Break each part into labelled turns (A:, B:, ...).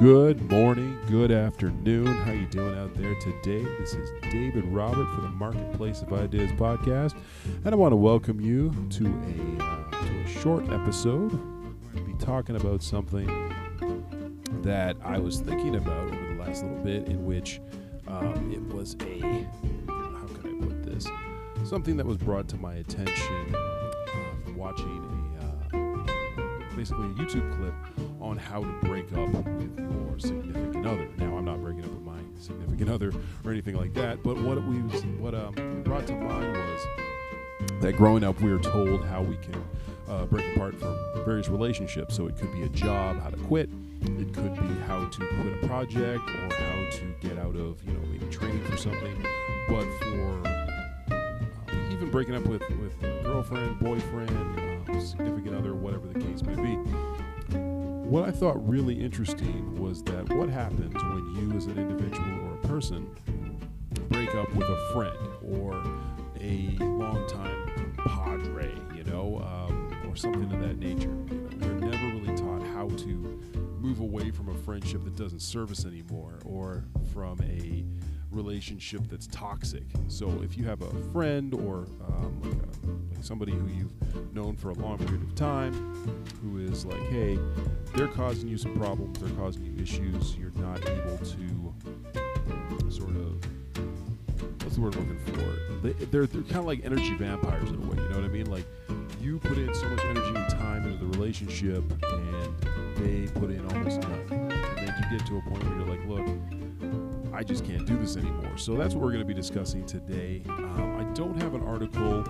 A: Good morning, good afternoon. How you doing out there today? This is David Robert for the Marketplace of Ideas podcast, and I want to welcome you to a uh, to a short episode. We'll be talking about something that I was thinking about over the last little bit, in which um, it was a how can I put this? Something that was brought to my attention uh, watching a uh, basically a YouTube clip on how to break up with your other. Now, I'm not breaking up with my significant other or anything like that, but what we was, what um, brought to mind was that growing up, we were told how we can uh, break apart from various relationships. So it could be a job, how to quit. It could be how to quit a project or how to get out of, you know, maybe training for something. But for uh, even breaking up with with girlfriend, boyfriend, uh, significant other, whatever the case may be, what I thought really interesting was that what happens when you, as an individual or a person, break up with a friend or a longtime padre, you know, um, or something of that nature. You know, we're never really taught how to move away from a friendship that doesn't serve us anymore, or from a relationship that's toxic. So if you have a friend or um, like, a, somebody who you've known for a long period of time, who is like, hey, they're causing you some problems, they're causing you issues, you're not able to sort of what's the word I'm looking for? They, they're they're kind of like energy vampires in a way. You know what I mean? Like you put in so much energy and time into the relationship, and they put in almost none. And then you get to a point where you're like, look, I just can't do this anymore. So that's what we're going to be discussing today. Um, I don't have an article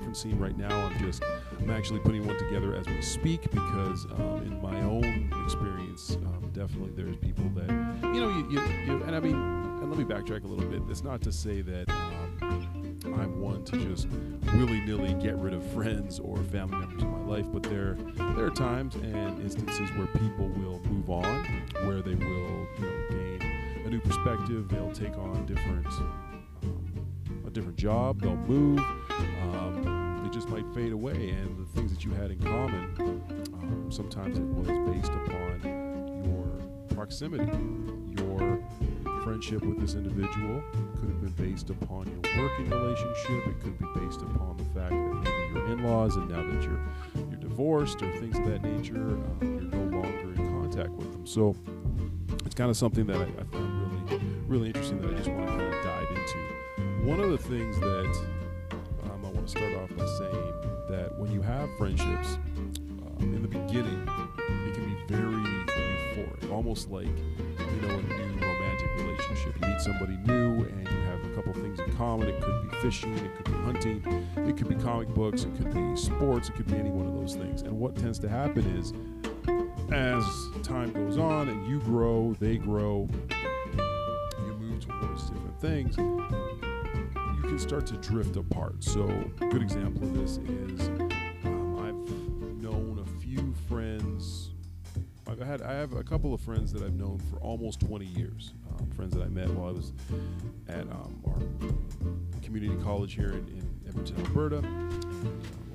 A: referencing right now. I'm just I'm actually putting one together as we speak because um, in my own experience, um, definitely there's people that you know you, you, you and I mean and let me backtrack a little bit. It's not to say that um, I'm one to just willy nilly get rid of friends or family members in my life, but there there are times and instances where people will move on, where they will you know gain a new perspective. They'll take on different um, a different job. They'll move. Um, they just might fade away, and the things that you had in common, um, sometimes it was based upon your proximity, your friendship with this individual could have been based upon your working relationship. It could be based upon the fact that maybe you're in-laws, and now that you're you're divorced or things of that nature, um, you're no longer in contact with them. So it's kind of something that I, I found really really interesting that I just want to kind of dive into. One of the things that start off by saying that when you have friendships um, in the beginning, it can be very euphoric, almost like you know a new romantic relationship. You meet somebody new and you have a couple things in common. It could be fishing, it could be hunting, it could be comic books, it could be sports, it could be any one of those things. And what tends to happen is as time goes on and you grow, they grow, you move towards different things, start to drift apart. So, a good example of this is um, I've known a few friends. I've had I have a couple of friends that I've known for almost 20 years. Um, friends that I met while I was at um, our community college here in, in Edmonton, Alberta. And,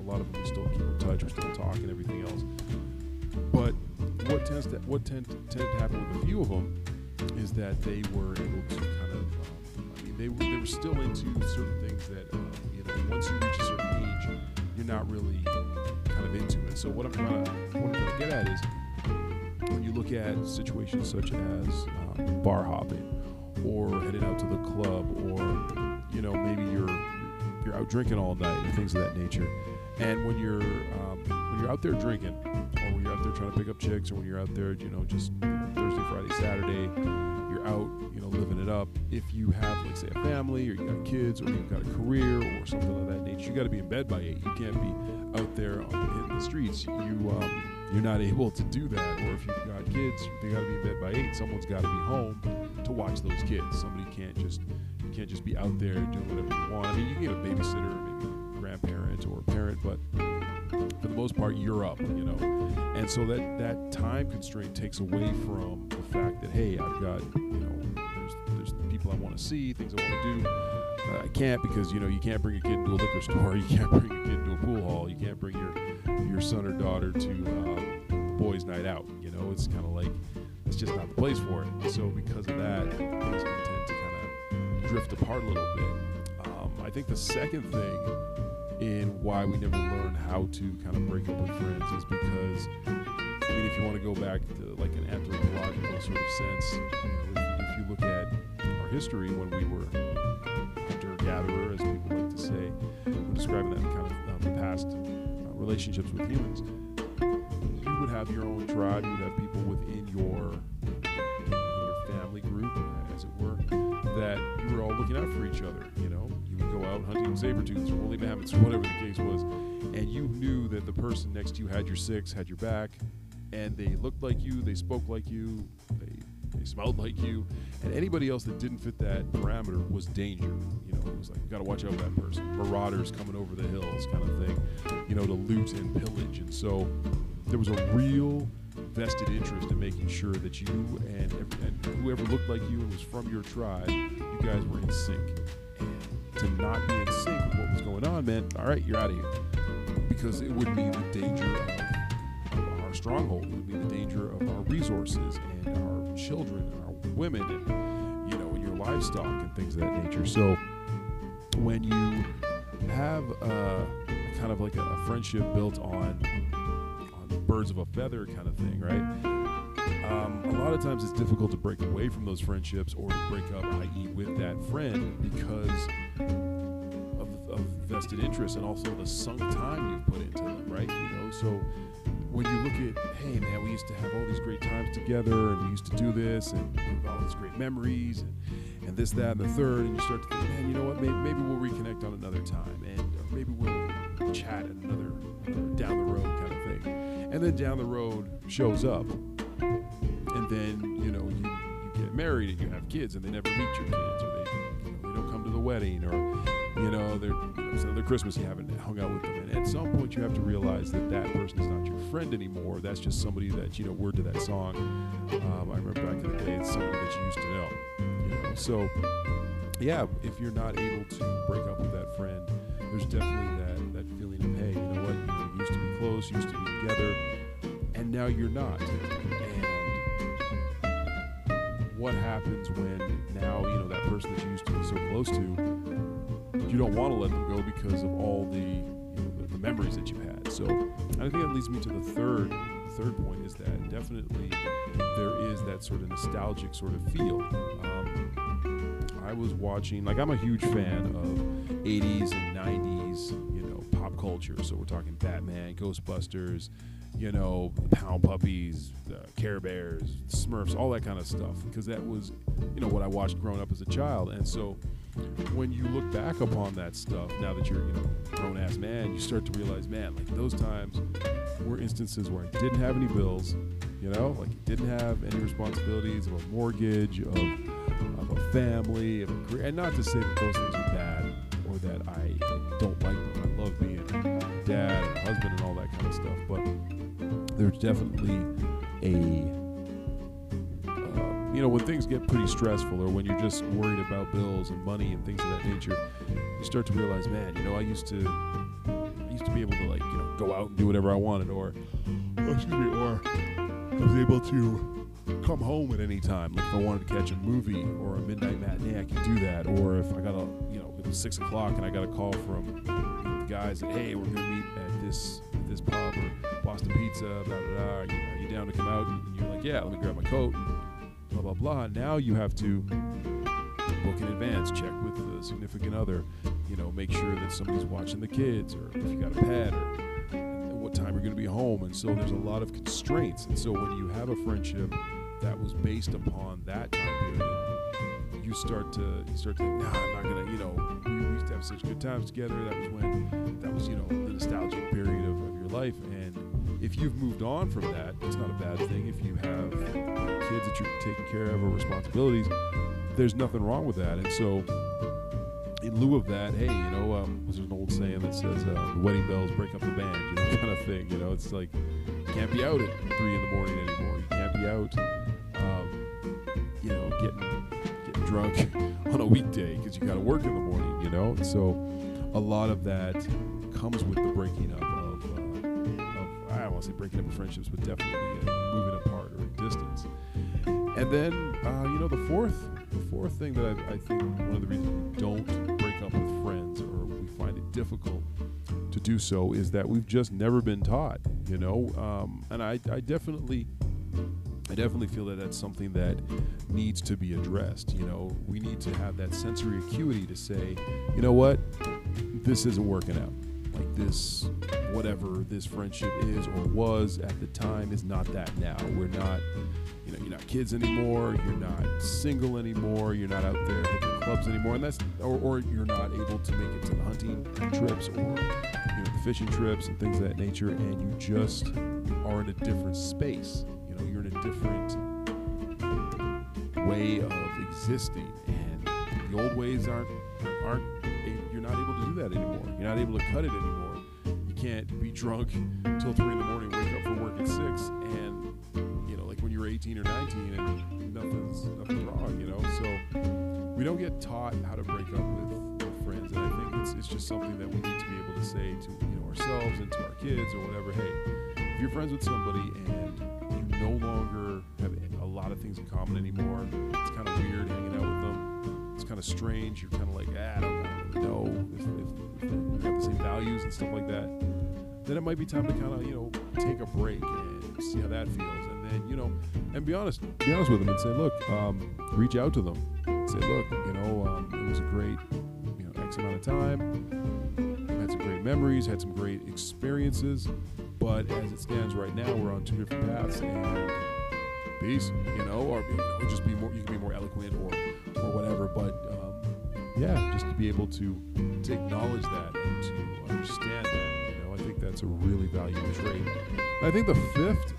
A: a lot of them we still keep in touch. We still talk and everything else. But what tends to what tend, to happen with a few of them is that they were able to they were they were still into certain things that uh, you know once you reach a certain age you're not really kind of into it. So what I'm trying to what I'm trying to get at is when you look at situations such as um, bar hopping or heading out to the club or you know maybe you're you're out drinking all night and things of that nature and when you're um, when you're out there drinking or when you're out there trying to pick up chicks or when you're out there you know just Thursday Friday Saturday out you know living it up if you have like say a family or you got kids or you've got a career or something of that nature you got to be in bed by eight you can't be out there on, hitting the streets you um, you're not able to do that. Or if you've got kids, they got to be in bed by eight. Someone's got to be home to watch those kids. Somebody can't just you can't just be out there doing whatever you want. I mean, you can get a babysitter, or maybe a grandparent or a parent, but most part, you're up, you know. And so that that time constraint takes away from the fact that hey, I've got you know there's there's people I want to see, things I want to do. Uh, I can't because you know you can't bring a kid into a liquor store, you can't bring a kid into a pool hall, you can't bring your your son or daughter to um, boys' night out, you know know, it's kind of like it's just not the place for it. So because of that, things can tend to kind of drift apart a little bit. Um, I think the second thing in why we never learn how to kind of break up with friends is because I mean, if you want to go back to like an anthropological sort of sense, you know, if, if you look at our history when we were hunter gatherer, as people like to say, when describing that kind of um, past uh, relationships with humans, you would have your own tribe. You would have people within your your family group, as it were, that you were all looking out for each other. Out hunting saber tooths or woolly mammoths or whatever the case was, and you knew that the person next to you had your six, had your back, and they looked like you, they spoke like you, they they smelled like you, and anybody else that didn't fit that parameter was danger. You know, it was like you got to watch out for that person. Marauders coming over the hills, kind of thing. You know, to loot and pillage, and so there was a real vested interest in making sure that you and, and whoever looked like you and was from your tribe, you guys were in sync. Not be in sync with what was going on meant, all right, you're out of here, because it would be the danger of, our stronghold. It would be the danger of our resources and our children and our women and you know and your livestock and things of that nature. So when you have a, kind of like a, a friendship built on on birds of a feather kind of thing, right? Um, a lot of times it's difficult to break away from those friendships or to break up, i.e., with that friend because vested interest and also the sunk time you've put into them, right? You know, so when you look at, hey man, we used to have all these great times together and we used to do this and have all these great memories and, and this, that, and the third, and you start to think, man, you know what, maybe, maybe we'll reconnect on another time and uh, maybe we'll chat at another, another down the road kind of thing. And then down the road shows up and then, you know, you, you get married and you have kids and they never meet your kids or they, you know, they don't come to the wedding or, you know, they're, you know, it's another Christmas you haven't hung out with them. And at some point you have to realize that that person is not your friend anymore. That's just somebody that, you know, word to that song. Um, I remember back in the day, it's somebody that you used to know, you know. So, yeah, if you're not able to break up with that friend, there's definitely that, that feeling of, hey, you know what, you know, used to be close, used to be together, and now you're not. And what happens when now, you know, that person that you used to be so close to, you don't want to let them go because of all the, you know, the, the memories that you've had. So I think that leads me to the third third point is that definitely there is that sort of nostalgic sort of feel. Um, I was watching, like, I'm a huge fan of 80s and 90s, you know, pop culture. So we're talking Batman, Ghostbusters, you know, Pound Puppies, uh, Care Bears, Smurfs, all that kind of stuff. Because that was, you know, what I watched growing up as a child. And so when you look back upon that stuff, now that you're, you know, grown ass man, you start to realize, man, like those times were instances where I didn't have any bills, you know, like didn't have any responsibilities of a mortgage, of, of a family, of a career. And not to say that those things are bad or that I don't like them. I love being a dad and husband and all that kind of stuff. But there's definitely a you know, when things get pretty stressful or when you're just worried about bills and money and things of that nature, you start to realize, man, you know, I used to, I used to be able to like, you know, go out and do whatever I wanted, or, oh, excuse me, or I was able to come home at any time. Like if I wanted to catch a movie or a midnight matinee, I could do that. Or if I got a, you know, it was six o'clock and I got a call from the guys that, hey, we're gonna meet at this this pub or Boston Pizza, blah blah blah. Are you, are you down to come out? And you're like, yeah, let me grab my coat. And, blah blah blah. Now you have to book in advance, check with the significant other, you know, make sure that somebody's watching the kids, or if you got a pet, or what time you're going to be home. And so there's a lot of constraints. And so when you have a friendship that was based upon that time period, you start to you start to think, nah, I'm not gonna, you know, we, we used to have such good times together. That was when that was, you know, the nostalgic period of, of your life. And if you've moved on from that, it's not a bad thing. If you have kids that you're taking care of or responsibilities, there's nothing wrong with that. And so, in lieu of that, hey, you know, um, there's an old saying that says uh, the wedding bells break up the band, you know, kind of thing. You know, it's like you can't be out at three in the morning anymore. You can't be out, um, you know, getting getting drunk on a weekday because you got to work in the morning. You know, and so a lot of that comes with the breaking up want to say breaking up friendships, but definitely moving apart or distance. And then, uh, you know, the fourth, the fourth thing that I, I think one of the reasons we don't break up with friends or we find it difficult to do so is that we've just never been taught, you know. Um, and I, I definitely, I definitely feel that that's something that needs to be addressed. You know, we need to have that sensory acuity to say, you know what, this isn't working out. Like this, whatever this friendship is or was at the time is not that now. We're not, you know, you're not kids anymore. You're not single anymore. You're not out there hitting clubs anymore, and that's or, or you're not able to make it to the hunting trips or you know the fishing trips and things of that nature, and you just are in a different space. You know, you're in a different way of existing, and the old ways aren't aren't you're not able to do that anymore. You're not able to cut it anymore. Can't be drunk till three in the morning, wake up for work at six, and you know, like when you were 18 or 19, and nothing's nothing's wrong. You know, so we don't get taught how to break up with, friends, and I think it's it's just something that we need to be able to say to you know ourselves and to our kids or whatever. Hey, if you're friends with somebody and you no longer have a lot of things in common anymore, it's kind of weird hanging out with them. It's kind of strange. You're kind of like, ah, I don't know if, if, if have the same values and stuff like that. Then it might be time to kind of, you know, take a break and see how that feels. And then, you know, and be honest, be honest with them and say, look, um, reach out to them. Say, look, you know, um, it was a great, you know, X amount of time. Had some great memories, had some great experiences. But as it stands right now, we're on two different paths, and peace, you know, or you know, just be more. You can be more eloquent or or whatever. But um, yeah, just to be able to to acknowledge that and to understand that, that's a really valuable trait. I think the fifth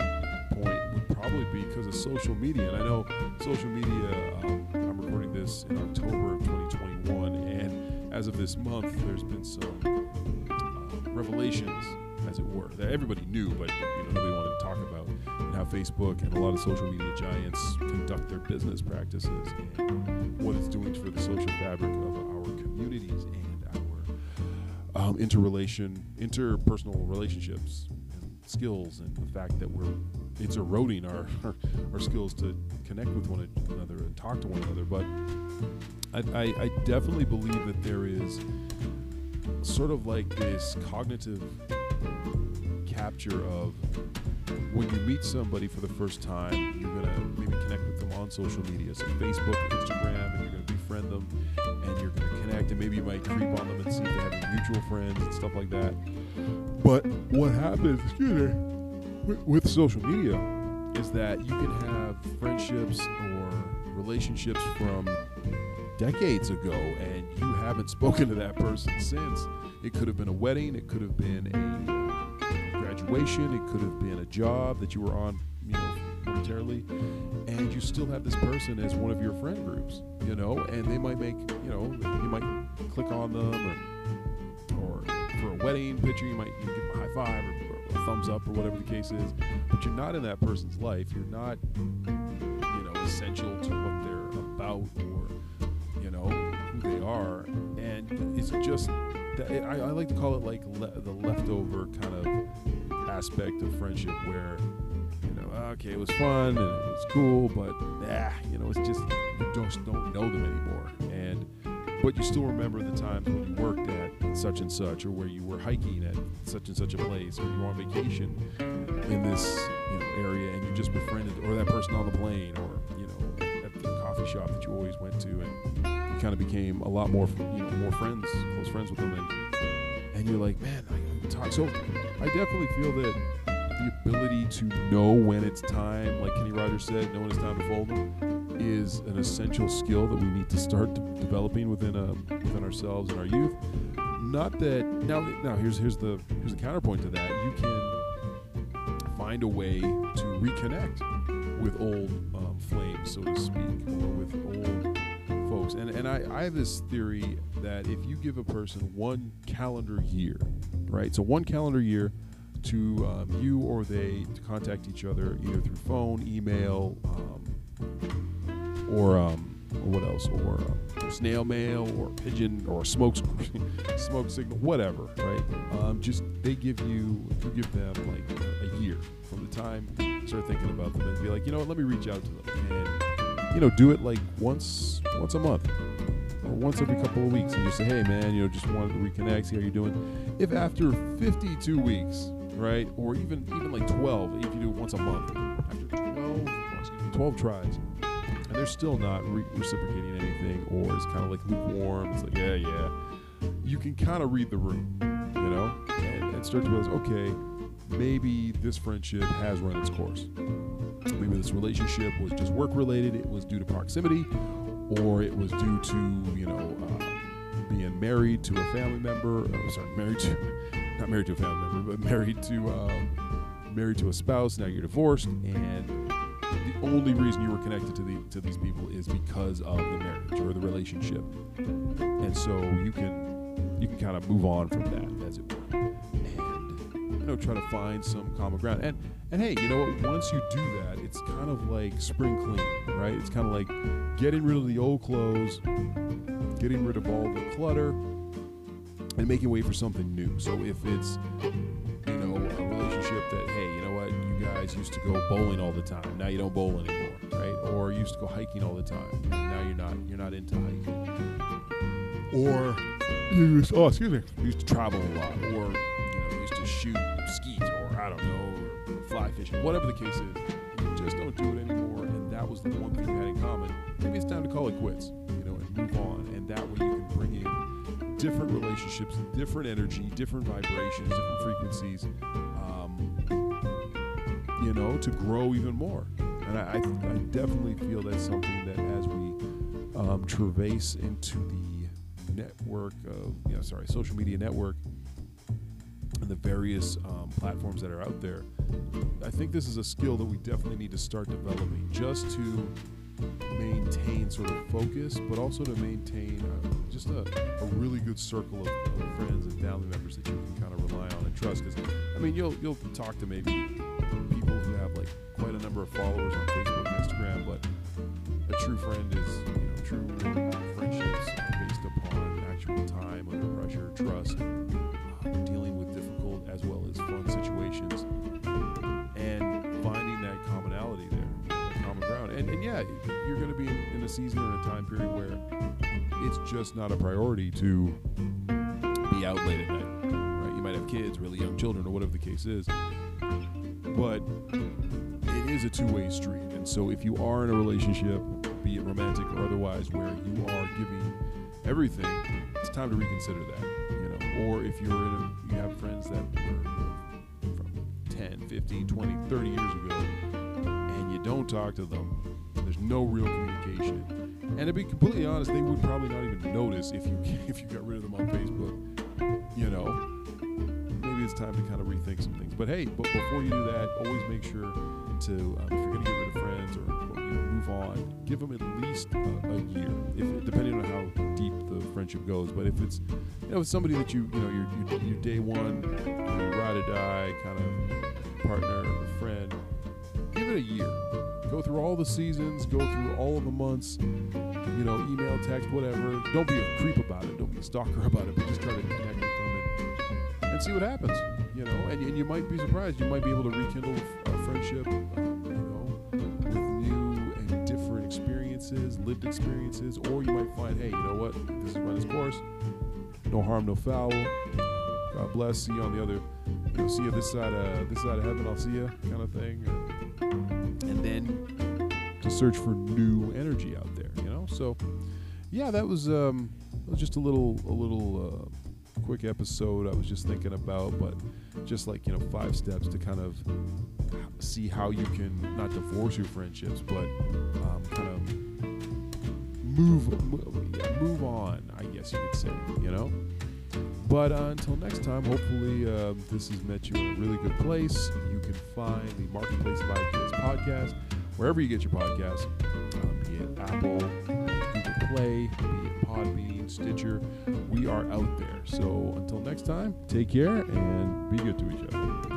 A: point would probably be because of social media, and I know social media. Um, I'm recording this in October of 2021, and as of this month, there's been some uh, revelations as it were, that everybody knew, but you know, nobody wanted to talk about, and how Facebook and a lot of social media giants conduct their business practices and what it's doing for the social fabric of our communities and our um, interrelation, interpersonal relationships and skills, and the fact that we're it's eroding our, our, skills to connect with one another and talk to one another. But I, I, I definitely believe that there is sort of like this cognitive capture of when you meet somebody for the first time, you're gonna maybe connect with them on social media, so Facebook, Instagram, and maybe you might creep on them and see if they have any mutual friends and stuff like that. But what happens, excuse me, with, social media is that you can have friendships or relationships from decades ago, and you haven't spoken to that person since. It could have been a wedding, it could have been a uh, graduation, it could have been a job that you were on, you know, momentarily, and you still have this person as one of your friend groups, you know, and they might make, you know, you might click on them, or, or for a wedding picture, you might you give them a high five or, or a thumbs up or whatever the case is, but you're not in that person's life. You're not, you know, essential to what they're about or you know who they are. And it's just that I, I like to call it like le- the leftover kind of aspect of friendship where know okay it was fun and it was cool but ah you know it's just you just don't know them anymore. And but you still remember the times when you worked at such and such or where you were hiking at such and such a place or you were on vacation in this you know area and you just befriended or that person on the plane or you know at the coffee shop that you always went to and you kind of became a lot more you know more friends close friends with them and and you're like man I talk so I definitely feel that the ability to know when it's time like Kenny Rogers said know when it's time to fold is an essential skill that we need to start de- developing within a, within ourselves and our youth. Not that now now here's here's the here's the counterpoint to that. You can find a way to reconnect with old um, flames so to speak or with old folks. And and I, I have this theory that if you give a person one calendar year right so one calendar year to um, you or they to contact each other either through phone email um, or um, or what else, or uh, snail mail, or pigeon, or smoke smoke signal, whatever, right? Um, just they give you, you give them like a year from the time you start thinking about them, and be like, you know what, let me reach out to them, and you know, do it like once once a month or once every couple of weeks, and just say, hey man, you know, just wanted to reconnect, see how you're doing. If after 52 weeks, right, or even even like 12, if you do it once a month, after 12, excuse me, 12 tries and they're still not re- reciprocating anything, or it's kind of like lukewarm. It's like, yeah, yeah. You can kind of read the room, you know, and, and start to realize, okay, maybe this friendship has run its course. Maybe this relationship was just work related. It was due to proximity, or it was due to you know uh, being married to a family member. Uh, sorry, married to not married to a family member, but married to uh, married to a spouse. Now you're divorced, and the only reason you were connected to the to these people is because of the marriage or the relationship, and so you can you can kind of move on from that, as it were, and you know try to find some common ground. And and hey, you know what? Once you do that, it's kind of like spring clean, right? It's kind of like getting rid of the old clothes, getting rid of all the clutter, and making way for something new. So if it's you know a relationship that hey, you know what, you guys used to go bowling all the time, now you don't bowl anymore, right? Or used to go hiking all the time, now you're not you're not into hiking. Or you used oh excuse me, used to travel a lot, or you know used to shoot skeet, or I don't know, or fly fishing, whatever the case is. You just don't do it anymore, and that was the one thing you had in common. Maybe it's time to call it quits, you know, and move on, and that way different relationships, different energy, different vibrations, different frequencies, um, you know, to grow even more. And I, I, I definitely feel that's something that as we um, traverse into the network of, you know, sorry, social media network and the various um, platforms that are out there, I think this is a skill that we definitely need to start developing just to maintain sort of focus, but also to maintain uh, just a, a really good circle of, of friends and family members that you can kind of rely on and trust. Because I mean, you'll you'll talk to maybe people who have like quite a number of followers on Facebook season or in a time period where it's just not a priority to be out late at night. Right? You might have kids, really young children, or whatever the case is. But it is a two-way street. And so if you are in a relationship, be it romantic or otherwise, where you are giving everything, it's time to reconsider that. You know, or if you're in a, you have friends that were from 10, 15, 20, 30 years ago and you don't talk to them, there's no real communication. And to be completely honest, they would probably not even notice if you if you got rid of them on Facebook. You know, maybe it's time to kind of rethink some things. But hey, but before you do that, always make sure to um, if you're going to get rid of friends or, or you know, move on, give them at least a, a year, if depending on how deep the friendship goes. But if it's you know somebody that you you know your your day one, your ride or die kind of partner Go through all the seasons, go through all of the months, you know, email, text, whatever. Don't be a creep about it. Don't be a stalker about it, but just try to connect with them and, and see what happens. You know, and, and you might be surprised. You might be able to rekindle a friendship, um, you know, with new and different experiences, lived experiences, or you might find, hey, you know what, this is run its course. No harm, no foul. God bless. See you on the other. You know, see you this side of this side of heaven. I'll see you, kind of thing and to search for new energy out there. You know, so yeah, that was um, just a little a little uh, quick episode. I was just thinking about, but just like you know, five steps to kind of see how you can not divorce your friendships, but um, kind of move, move on. I guess you could say. You know. But uh, until next time, hopefully uh, this has met you in a really good place. You can find the Marketplace of Ideas podcast wherever you get your podcasts, um, be it Apple, Google Play, be it Podbean, Stitcher. We are out there. So until next time, take care and be good to each other.